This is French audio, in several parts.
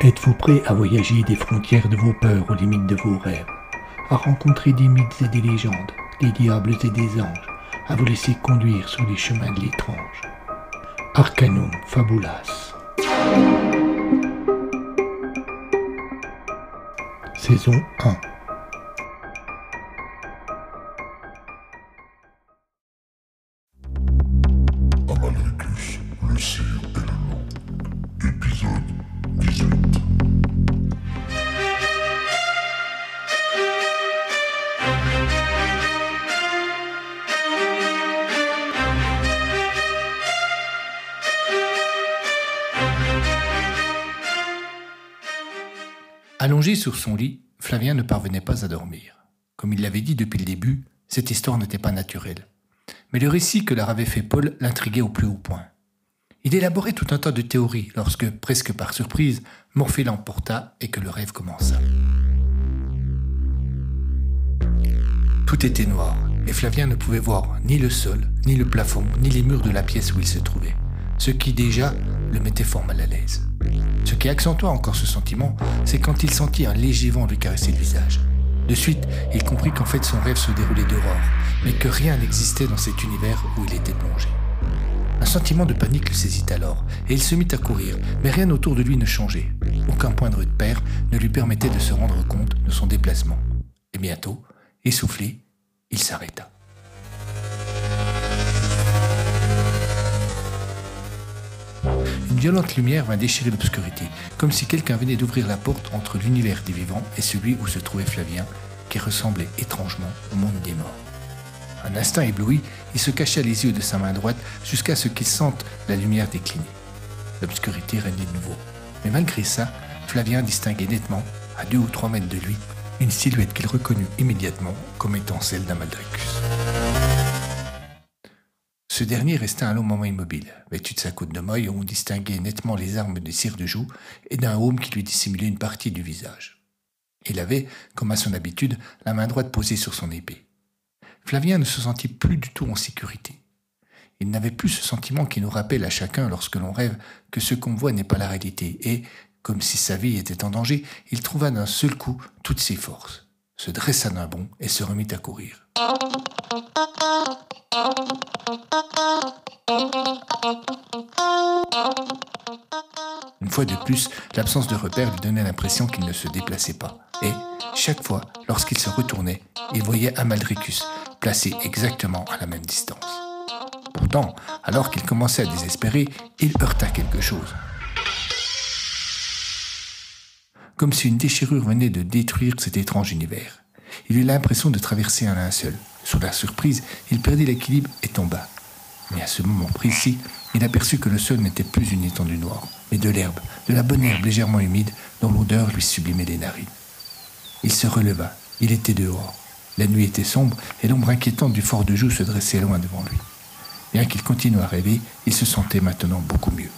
Êtes-vous prêt à voyager des frontières de vos peurs aux limites de vos rêves, à rencontrer des mythes et des légendes, des diables et des anges, à vous laisser conduire sur les chemins de l'étrange. Arcanum Fabulas. Saison 1 Amalricus, le cire et le loup. Épisode 18. Allongé sur son lit, Flavien ne parvenait pas à dormir. Comme il l'avait dit depuis le début, cette histoire n'était pas naturelle. Mais le récit que leur avait fait Paul l'intriguait au plus haut point. Il élaborait tout un tas de théories lorsque, presque par surprise, Morphée l'emporta et que le rêve commença. Tout était noir, et Flavien ne pouvait voir ni le sol, ni le plafond, ni les murs de la pièce où il se trouvait, ce qui déjà le mettait fort mal à l'aise. Ce qui accentua encore ce sentiment, c'est quand il sentit un léger vent lui caresser le visage. De suite, il comprit qu'en fait son rêve se déroulait dehors, mais que rien n'existait dans cet univers où il était plongé. Un sentiment de panique le saisit alors, et il se mit à courir, mais rien autour de lui ne changeait. Aucun point de repère ne lui permettait de se rendre compte de son déplacement. Et bientôt, essoufflé, il s'arrêta. Une violente lumière vint déchirer l'obscurité, comme si quelqu'un venait d'ouvrir la porte entre l'univers des vivants et celui où se trouvait Flavien, qui ressemblait étrangement au monde des morts. Un instant ébloui, il se cacha les yeux de sa main droite jusqu'à ce qu'il sente la lumière décliner. L'obscurité régnait de nouveau. Mais malgré ça, Flavien distinguait nettement, à deux ou trois mètres de lui, une silhouette qu'il reconnut immédiatement comme étant celle d'Amaldricus. Ce dernier resta un long moment immobile, vêtu de sa côte de maille où on distinguait nettement les armes de cire de joue et d'un haume qui lui dissimulait une partie du visage. Il avait, comme à son habitude, la main droite posée sur son épée. Flavien ne se sentit plus du tout en sécurité. Il n'avait plus ce sentiment qui nous rappelle à chacun lorsque l'on rêve que ce qu'on voit n'est pas la réalité, et, comme si sa vie était en danger, il trouva d'un seul coup toutes ses forces, se dressa d'un bond et se remit à courir. Une fois de plus, l'absence de repère lui donnait l'impression qu'il ne se déplaçait pas. Et, chaque fois, lorsqu'il se retournait, il voyait Amaldricus, placé exactement à la même distance. Pourtant, alors qu'il commençait à désespérer, il heurta quelque chose. Comme si une déchirure venait de détruire cet étrange univers. Il eut l'impression de traverser un linceul. Sous la surprise, il perdit l'équilibre et tomba. Mais à ce moment précis, il aperçut que le sol n'était plus une étendue noire, mais de l'herbe, de la bonne herbe légèrement humide dont l'odeur lui sublimait les narines. Il se releva, il était dehors. La nuit était sombre et l'ombre inquiétante du fort de Joux se dressait loin devant lui. Bien qu'il continuât à rêver, il se sentait maintenant beaucoup mieux.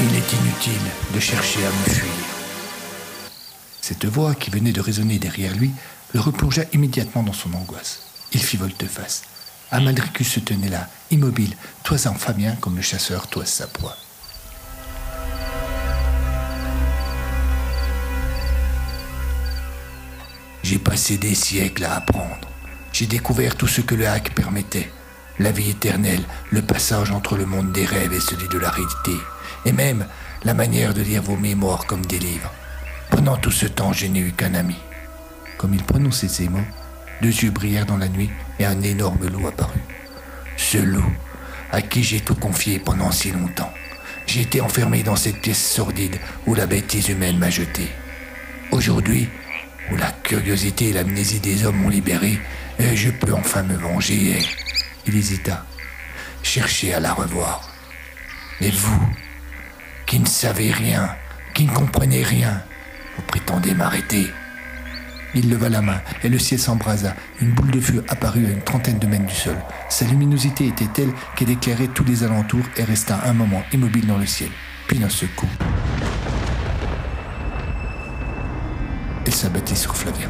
Il est inutile de chercher à me fuir. Cette voix qui venait de résonner derrière lui le replongea immédiatement dans son angoisse. Il fit volte-face. Amaldricus se tenait là, immobile, toisant Fabien comme le chasseur toise sa proie. J'ai passé des siècles à apprendre. J'ai découvert tout ce que le hack permettait. La vie éternelle, le passage entre le monde des rêves et celui de la réalité, et même la manière de lire vos mémoires comme des livres. Pendant tout ce temps, je n'ai eu qu'un ami. Comme il prononçait ces mots, deux yeux brillèrent dans la nuit et un énorme loup apparut. Ce loup, à qui j'ai tout confié pendant si longtemps. J'ai été enfermé dans cette pièce sordide où la bêtise humaine m'a jeté. Aujourd'hui, où la curiosité et l'amnésie des hommes m'ont libéré, et je peux enfin me venger et... Il hésita. Chercher à la revoir. Mais vous, qui ne savez rien, qui ne comprenez rien, vous prétendez m'arrêter. Il leva la main et le ciel s'embrasa. Une boule de feu apparut à une trentaine de mètres du sol. Sa luminosité était telle qu'elle éclairait tous les alentours et resta un moment immobile dans le ciel. Puis d'un seul elle s'abattit sur Flavien.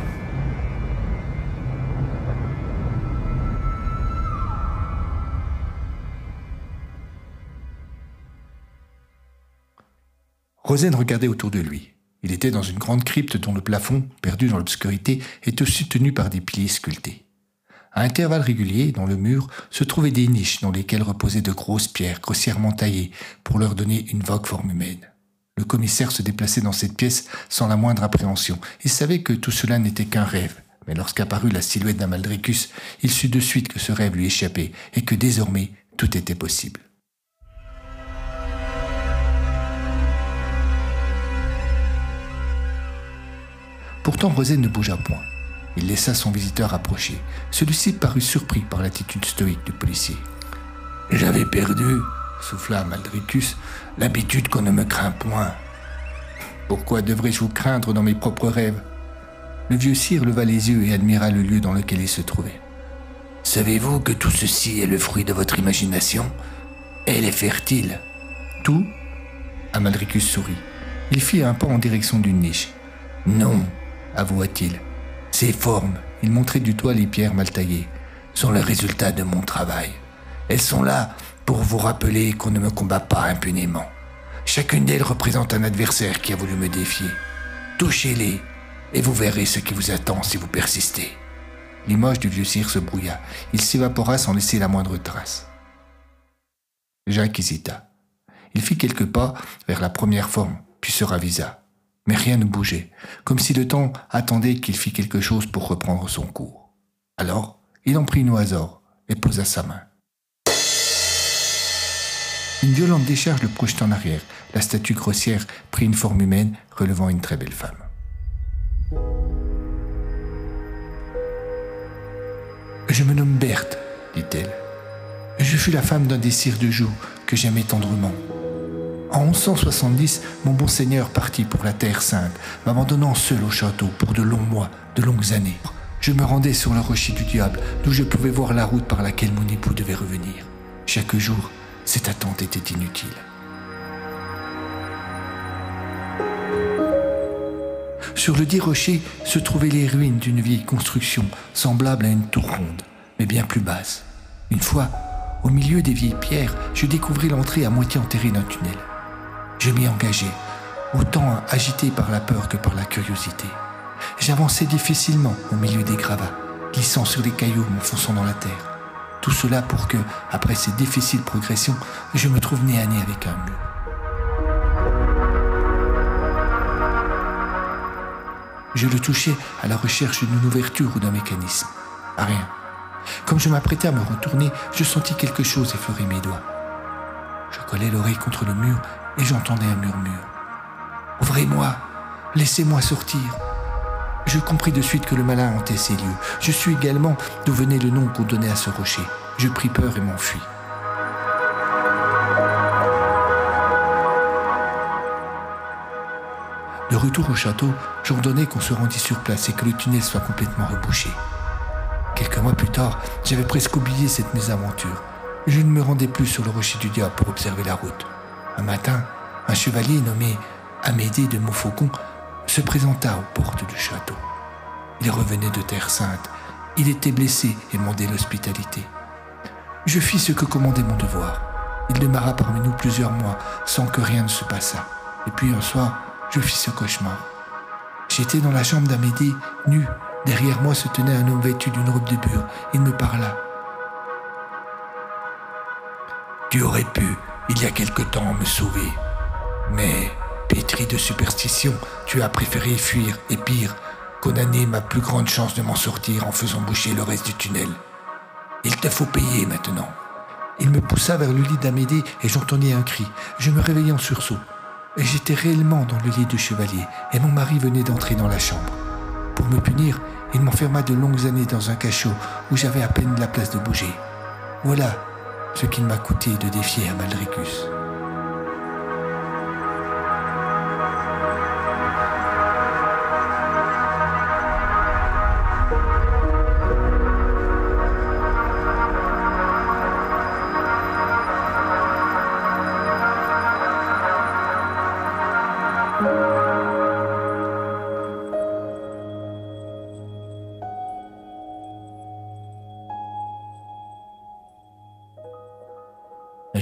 Rosen regardait autour de lui. Il était dans une grande crypte dont le plafond, perdu dans l'obscurité, était aussi tenu par des piliers sculptés. À intervalles réguliers, dans le mur, se trouvaient des niches dans lesquelles reposaient de grosses pierres grossièrement taillées pour leur donner une vague forme humaine. Le commissaire se déplaçait dans cette pièce sans la moindre appréhension. Il savait que tout cela n'était qu'un rêve, mais lorsqu'apparut la silhouette d'Amaldricus, il sut de suite que ce rêve lui échappait et que désormais tout était possible. Pourtant, Rosé ne bougea point. Il laissa son visiteur approcher. Celui-ci parut surpris par l'attitude stoïque du policier. J'avais perdu, souffla Maldricus, l'habitude qu'on ne me craint point. Pourquoi devrais-je vous craindre dans mes propres rêves? Le vieux sire leva les yeux et admira le lieu dans lequel il se trouvait. Savez-vous que tout ceci est le fruit de votre imagination? Elle est fertile. Tout? Amalricus sourit. Il fit un pas en direction d'une niche. Non, avoua-t-il. Ces formes, il montrait du doigt les pierres mal taillées, sont le résultat de mon travail. Elles sont là pour vous rappeler qu'on ne me combat pas impunément. Chacune d'elles représente un adversaire qui a voulu me défier. Touchez-les et vous verrez ce qui vous attend si vous persistez. L'image du vieux cire se brouilla. Il s'évapora sans laisser la moindre trace. Jacques hésita. Il fit quelques pas vers la première forme, puis se ravisa mais rien ne bougeait, comme si le temps attendait qu'il fît quelque chose pour reprendre son cours. Alors, il en prit hasard et posa sa main. Une violente décharge le projeta en arrière. La statue grossière prit une forme humaine relevant une très belle femme. Je me nomme Berthe, dit-elle. Je fus la femme d'un des de Joux que j'aimais tendrement. En 1170, mon bon seigneur partit pour la Terre Sainte, m'abandonnant seul au château pour de longs mois, de longues années. Je me rendais sur le rocher du diable, d'où je pouvais voir la route par laquelle mon époux devait revenir. Chaque jour, cette attente était inutile. Sur le dit rocher se trouvaient les ruines d'une vieille construction semblable à une tour ronde, mais bien plus basse. Une fois, au milieu des vieilles pierres, je découvris l'entrée à moitié enterrée d'un tunnel. Je m'y engageai, autant agité par la peur que par la curiosité. J'avançais difficilement au milieu des gravats, glissant sur les cailloux, m'enfonçant dans la terre. Tout cela pour que, après ces difficiles progressions, je me trouve nez à nez avec un mur. Je le touchais à la recherche d'une ouverture ou d'un mécanisme. rien. Comme je m'apprêtais à me retourner, je sentis quelque chose effleurer mes doigts. Je collai l'oreille contre le mur et j'entendais un murmure. Ouvrez-moi, laissez-moi sortir. Je compris de suite que le malin hantait ces lieux. Je suis également d'où venait le nom qu'on donnait à ce rocher. Je pris peur et m'enfuis. De retour au château, j'ordonnais qu'on se rendît sur place et que le tunnel soit complètement rebouché. Quelques mois plus tard, j'avais presque oublié cette mésaventure. Je ne me rendais plus sur le rocher du diable pour observer la route. Un matin, un chevalier nommé Amédée de Montfaucon se présenta aux portes du château. Il revenait de Terre Sainte. Il était blessé et demandait l'hospitalité. Je fis ce que commandait mon devoir. Il demeura parmi nous plusieurs mois sans que rien ne se passât. Et puis un soir, je fis ce cauchemar. J'étais dans la chambre d'Amédée, nu. Derrière moi se tenait un homme vêtu d'une robe de bure. Il me parla. Tu aurais pu, il y a quelque temps, me sauver. Mais, pétri de superstition, tu as préféré fuir et pire, condamner ma plus grande chance de m'en sortir en faisant boucher le reste du tunnel. Il te faut payer maintenant. Il me poussa vers le lit d'Amédée et j'entendis un cri. Je me réveillai en sursaut. J'étais réellement dans le lit du chevalier et mon mari venait d'entrer dans la chambre. Pour me punir, il m'enferma de longues années dans un cachot où j'avais à peine la place de bouger. Voilà ce qu'il m'a coûté de défier Amalricus. La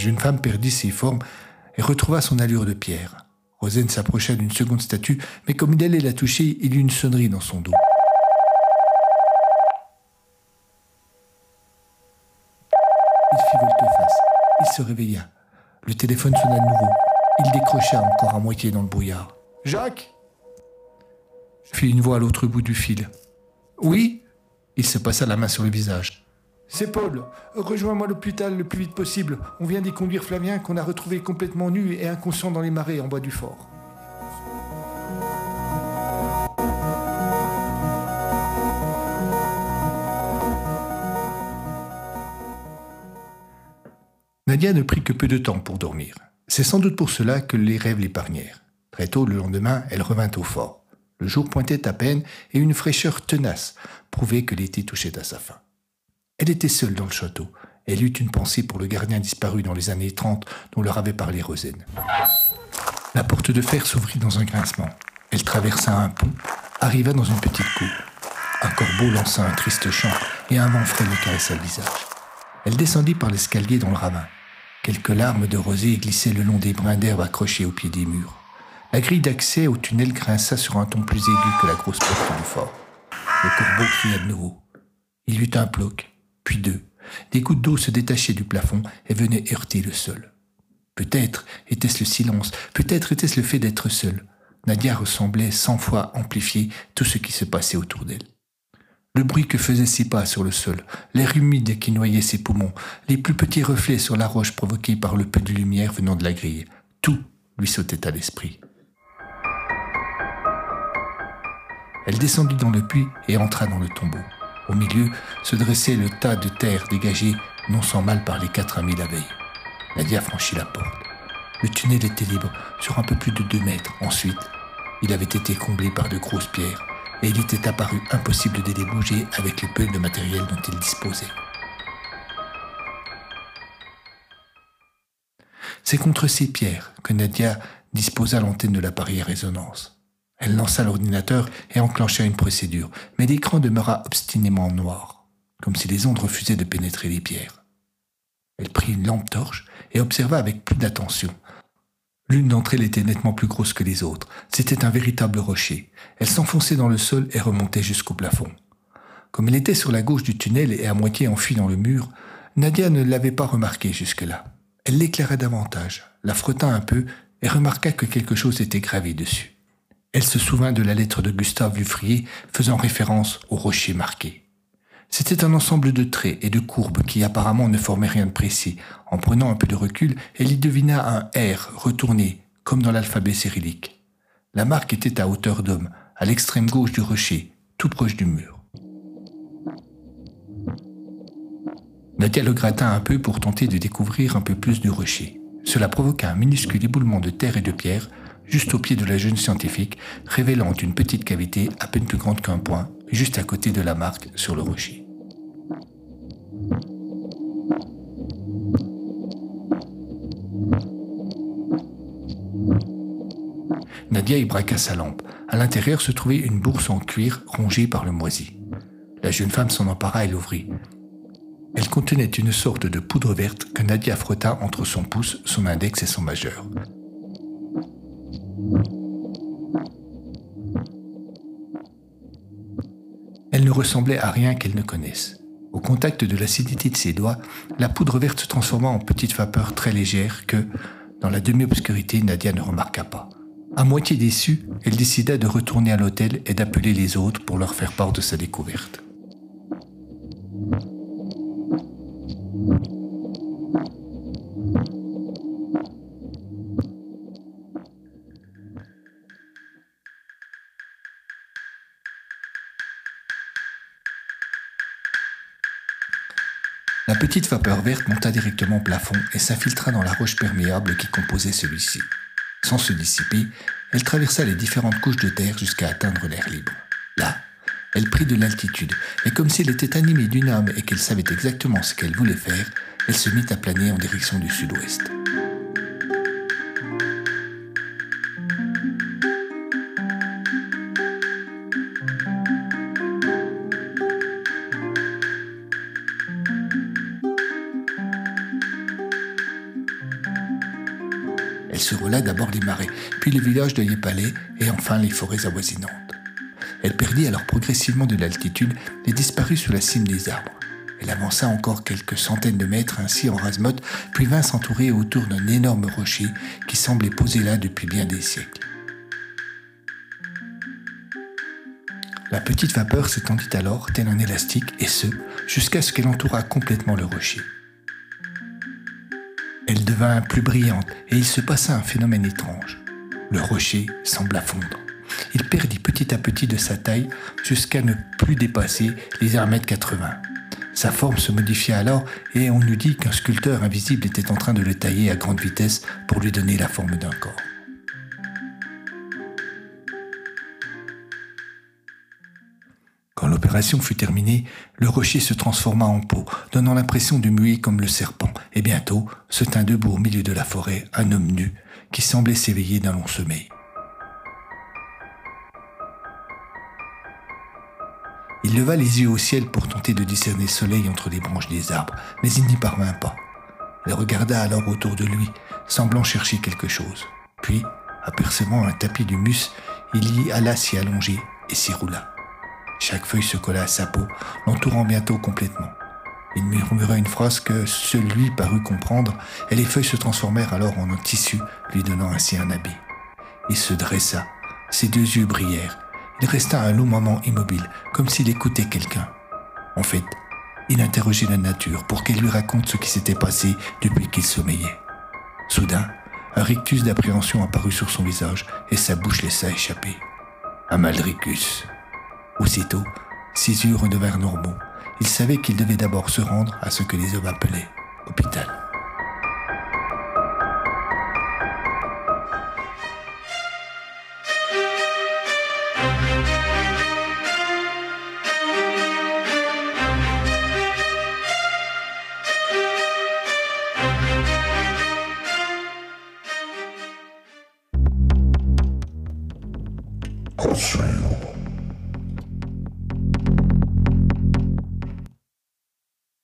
jeune femme perdit ses formes et retrouva son allure de pierre. Rosen s'approcha d'une seconde statue, mais comme il allait la toucher, il eut une sonnerie dans son dos. Il fit volte-face. Il se réveilla. Le téléphone sonna de nouveau. Il décrocha encore à moitié dans le brouillard. Jacques fit une voix à l'autre bout du fil. Oui? Il se passa la main sur le visage. C'est Paul. Rejoins-moi l'hôpital le plus vite possible. On vient d'y conduire Flavien qu'on a retrouvé complètement nu et inconscient dans les marais en bas du fort. Nadia ne prit que peu de temps pour dormir. C'est sans doute pour cela que les rêves l'épargnèrent. Très tôt le lendemain, elle revint au fort. Le jour pointait à peine et une fraîcheur tenace prouvait que l'été touchait à sa fin. Elle était seule dans le château. Elle eut une pensée pour le gardien disparu dans les années 30 dont leur avait parlé Rosen. La porte de fer s'ouvrit dans un grincement. Elle traversa un pont, arriva dans une petite cour. Un corbeau lança un triste chant et un vent frais lui caressa le visage. Elle descendit par l'escalier dans le ravin. Quelques larmes de rosée glissaient le long des brins d'herbe accrochés au pied des murs. La grille d'accès au tunnel grinça sur un ton plus aigu que la grosse porte du fort. Le corbeau cria de nouveau. Il eut un bloc, Des gouttes d'eau se détachaient du plafond et venaient heurter le sol. Peut-être était-ce le silence, peut-être était-ce le fait d'être seule. Nadia ressemblait cent fois amplifier tout ce qui se passait autour d'elle. Le bruit que faisaient ses pas sur le sol, l'air humide qui noyait ses poumons, les plus petits reflets sur la roche provoqués par le peu de lumière venant de la grille, tout lui sautait à l'esprit. Elle descendit dans le puits et entra dans le tombeau. Au milieu se dressait le tas de terre dégagé non sans mal par les quatre amis la veille. Nadia franchit la porte. Le tunnel était libre sur un peu plus de deux mètres. Ensuite, il avait été comblé par de grosses pierres et il était apparu impossible de bouger avec le peu de matériel dont il disposait. C'est contre ces pierres que Nadia disposa l'antenne de l'appareil à résonance. Elle lança l'ordinateur et enclencha une procédure, mais l'écran demeura obstinément noir, comme si les ondes refusaient de pénétrer les pierres. Elle prit une lampe torche et observa avec plus d'attention. L'une d'entre elles était nettement plus grosse que les autres. C'était un véritable rocher. Elle s'enfonçait dans le sol et remontait jusqu'au plafond. Comme elle était sur la gauche du tunnel et à moitié enfuie dans le mur, Nadia ne l'avait pas remarqué jusque-là. Elle l'éclairait davantage, la frotta un peu et remarqua que quelque chose était gravé dessus. Elle se souvint de la lettre de Gustave Vuffrier faisant référence au rocher marqué. C'était un ensemble de traits et de courbes qui apparemment ne formaient rien de précis. En prenant un peu de recul, elle y devina un R retourné, comme dans l'alphabet cyrillique. La marque était à hauteur d'homme, à l'extrême gauche du rocher, tout proche du mur. Nadia le gratta un peu pour tenter de découvrir un peu plus du rocher. Cela provoqua un minuscule éboulement de terre et de pierre juste au pied de la jeune scientifique, révélant une petite cavité à peine plus grande qu'un point, juste à côté de la marque sur le rocher. Nadia y braqua sa lampe. À l'intérieur se trouvait une bourse en cuir rongée par le moisi. La jeune femme s'en empara et l'ouvrit. Elle contenait une sorte de poudre verte que Nadia frotta entre son pouce, son index et son majeur. Ressemblait à rien qu'elle ne connaisse. Au contact de l'acidité de ses doigts, la poudre verte se transforma en petite vapeur très légère que, dans la demi-obscurité, Nadia ne remarqua pas. À moitié déçue, elle décida de retourner à l'hôtel et d'appeler les autres pour leur faire part de sa découverte. Petite vapeur verte monta directement au plafond et s'infiltra dans la roche perméable qui composait celui-ci. Sans se dissiper, elle traversa les différentes couches de terre jusqu'à atteindre l'air libre. Là, elle prit de l'altitude, et comme si elle était animée d'une âme et qu'elle savait exactement ce qu'elle voulait faire, elle se mit à planer en direction du sud-ouest. D'abord les marais, puis le village de Yépalais et enfin les forêts avoisinantes. Elle perdit alors progressivement de l'altitude et disparut sous la cime des arbres. Elle avança encore quelques centaines de mètres ainsi en rasemotte, puis vint s'entourer autour d'un énorme rocher qui semblait posé là depuis bien des siècles. La petite vapeur s'étendit alors, tel un élastique, et ce, jusqu'à ce qu'elle entoura complètement le rocher. Elle devint plus brillante, et il se passa un phénomène étrange. Le rocher sembla fondre. Il perdit petit à petit de sa taille jusqu'à ne plus dépasser les 1m80. Sa forme se modifia alors et on eût dit qu'un sculpteur invisible était en train de le tailler à grande vitesse pour lui donner la forme d'un corps. L'opération fut terminée, le rocher se transforma en peau, donnant l'impression de muer comme le serpent, et bientôt se tint debout au milieu de la forêt un homme nu qui semblait s'éveiller d'un long sommeil. Il leva les yeux au ciel pour tenter de discerner le soleil entre les branches des arbres, mais il n'y parvint pas. Il regarda alors autour de lui, semblant chercher quelque chose. Puis, apercevant un tapis d'humus, il y alla s'y allonger et s'y roula. Chaque feuille se colla à sa peau, l'entourant bientôt complètement. Il murmura une phrase que seul lui parut comprendre, et les feuilles se transformèrent alors en un tissu, lui donnant ainsi un habit. Il se dressa, ses deux yeux brillèrent, il resta un long moment immobile, comme s'il écoutait quelqu'un. En fait, il interrogeait la nature pour qu'elle lui raconte ce qui s'était passé depuis qu'il sommeillait. Soudain, un rictus d'appréhension apparut sur son visage et sa bouche laissa échapper. Un maldricus. Aussitôt, ses yeux redevinrent normaux. Il savait qu'il devait d'abord se rendre à ce que les hommes appelaient hôpital.